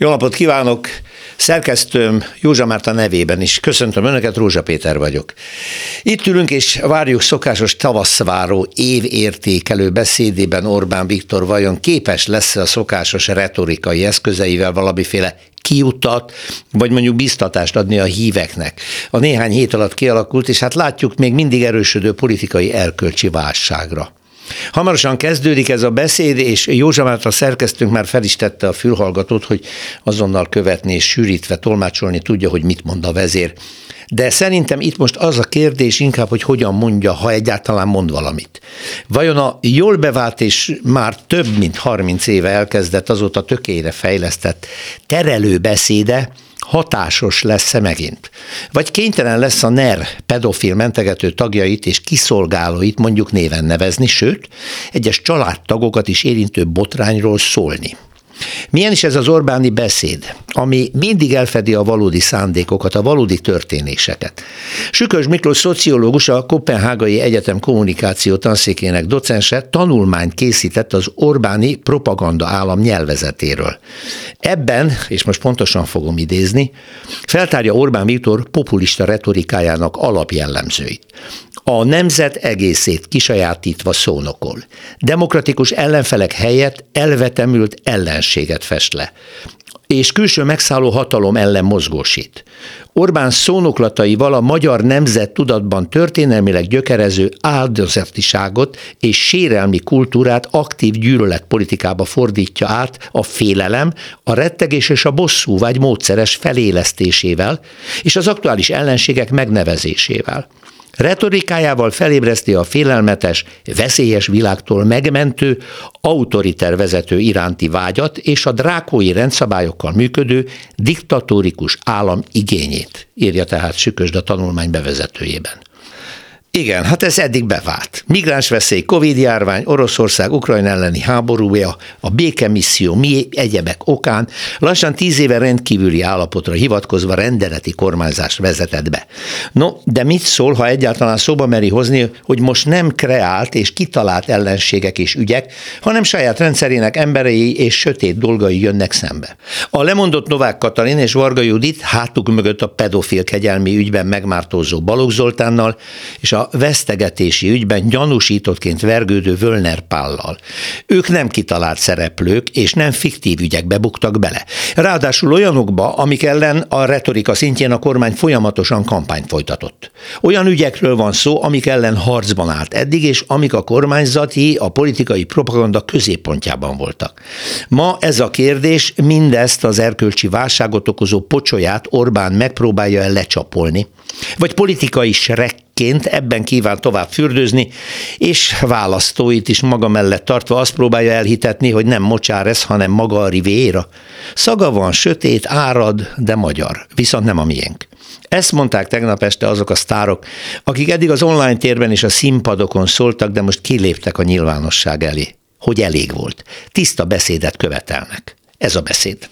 Jó napot kívánok! Szerkesztőm Józsa Márta nevében is. Köszöntöm Önöket, Rózsa Péter vagyok. Itt ülünk és várjuk szokásos tavaszváró évértékelő beszédében Orbán Viktor vajon képes lesz a szokásos retorikai eszközeivel valamiféle kiutat, vagy mondjuk biztatást adni a híveknek. A néhány hét alatt kialakult, és hát látjuk még mindig erősödő politikai erkölcsi válságra. Hamarosan kezdődik ez a beszéd, és Józsa a szerkesztőnk már fel is tette a fülhallgatót, hogy azonnal követni és sűrítve tolmácsolni tudja, hogy mit mond a vezér. De szerintem itt most az a kérdés inkább, hogy hogyan mondja, ha egyáltalán mond valamit. Vajon a jól bevált és már több mint 30 éve elkezdett, azóta tökére fejlesztett terelő beszéde, hatásos lesz-e megint? Vagy kénytelen lesz a NER pedofil mentegető tagjait és kiszolgálóit mondjuk néven nevezni, sőt, egyes családtagokat is érintő botrányról szólni? Milyen is ez az Orbáni beszéd, ami mindig elfedi a valódi szándékokat, a valódi történéseket. Sükös Miklós szociológus, a Kopenhágai Egyetem kommunikáció tanszékének docense tanulmányt készített az Orbáni propaganda állam nyelvezetéről. Ebben, és most pontosan fogom idézni, feltárja Orbán Viktor populista retorikájának alapjellemzőit a nemzet egészét kisajátítva szónokol. Demokratikus ellenfelek helyett elvetemült ellenséget fest le és külső megszálló hatalom ellen mozgósít. Orbán szónoklataival a magyar nemzet tudatban történelmileg gyökerező áldozatiságot és sérelmi kultúrát aktív gyűlöletpolitikába fordítja át a félelem, a rettegés és a bosszúvágy módszeres felélesztésével és az aktuális ellenségek megnevezésével. Retorikájával felébreszti a félelmetes, veszélyes világtól megmentő, autoriter vezető iránti vágyat és a drákói rendszabályokkal működő diktatórikus állam igényét, írja tehát Sükösd a tanulmány bevezetőjében. Igen, hát ez eddig bevált. Migráns veszély, Covid-járvány, Oroszország, Ukrajna elleni háborúja, a békemisszió, mi egyebek okán lassan tíz éve rendkívüli állapotra hivatkozva rendeleti kormányzást vezetett be. No, de mit szól, ha egyáltalán szóba meri hozni, hogy most nem kreált és kitalált ellenségek és ügyek, hanem saját rendszerének emberei és sötét dolgai jönnek szembe. A lemondott Novák Katalin és Varga Judit hátuk mögött a pedofil kegyelmi ügyben megmártózó Balogh Zoltánnal és a vesztegetési ügyben gyanúsítottként vergődő Völner Pállal. Ők nem kitalált szereplők, és nem fiktív ügyekbe buktak bele. Ráadásul olyanokba, amik ellen a retorika szintjén a kormány folyamatosan kampányt folytatott. Olyan ügyekről van szó, amik ellen harcban állt eddig, és amik a kormányzati, a politikai propaganda középpontjában voltak. Ma ez a kérdés mindezt az erkölcsi válságot okozó pocsolyát Orbán megpróbálja el lecsapolni, vagy politikai srek ként ebben kíván tovább fürdőzni, és választóit is maga mellett tartva azt próbálja elhitetni, hogy nem mocsár ez, hanem maga a rivéra. Szaga van, sötét, árad, de magyar, viszont nem a miénk. Ezt mondták tegnap este azok a sztárok, akik eddig az online térben és a színpadokon szóltak, de most kiléptek a nyilvánosság elé. Hogy elég volt. Tiszta beszédet követelnek. Ez a beszéd.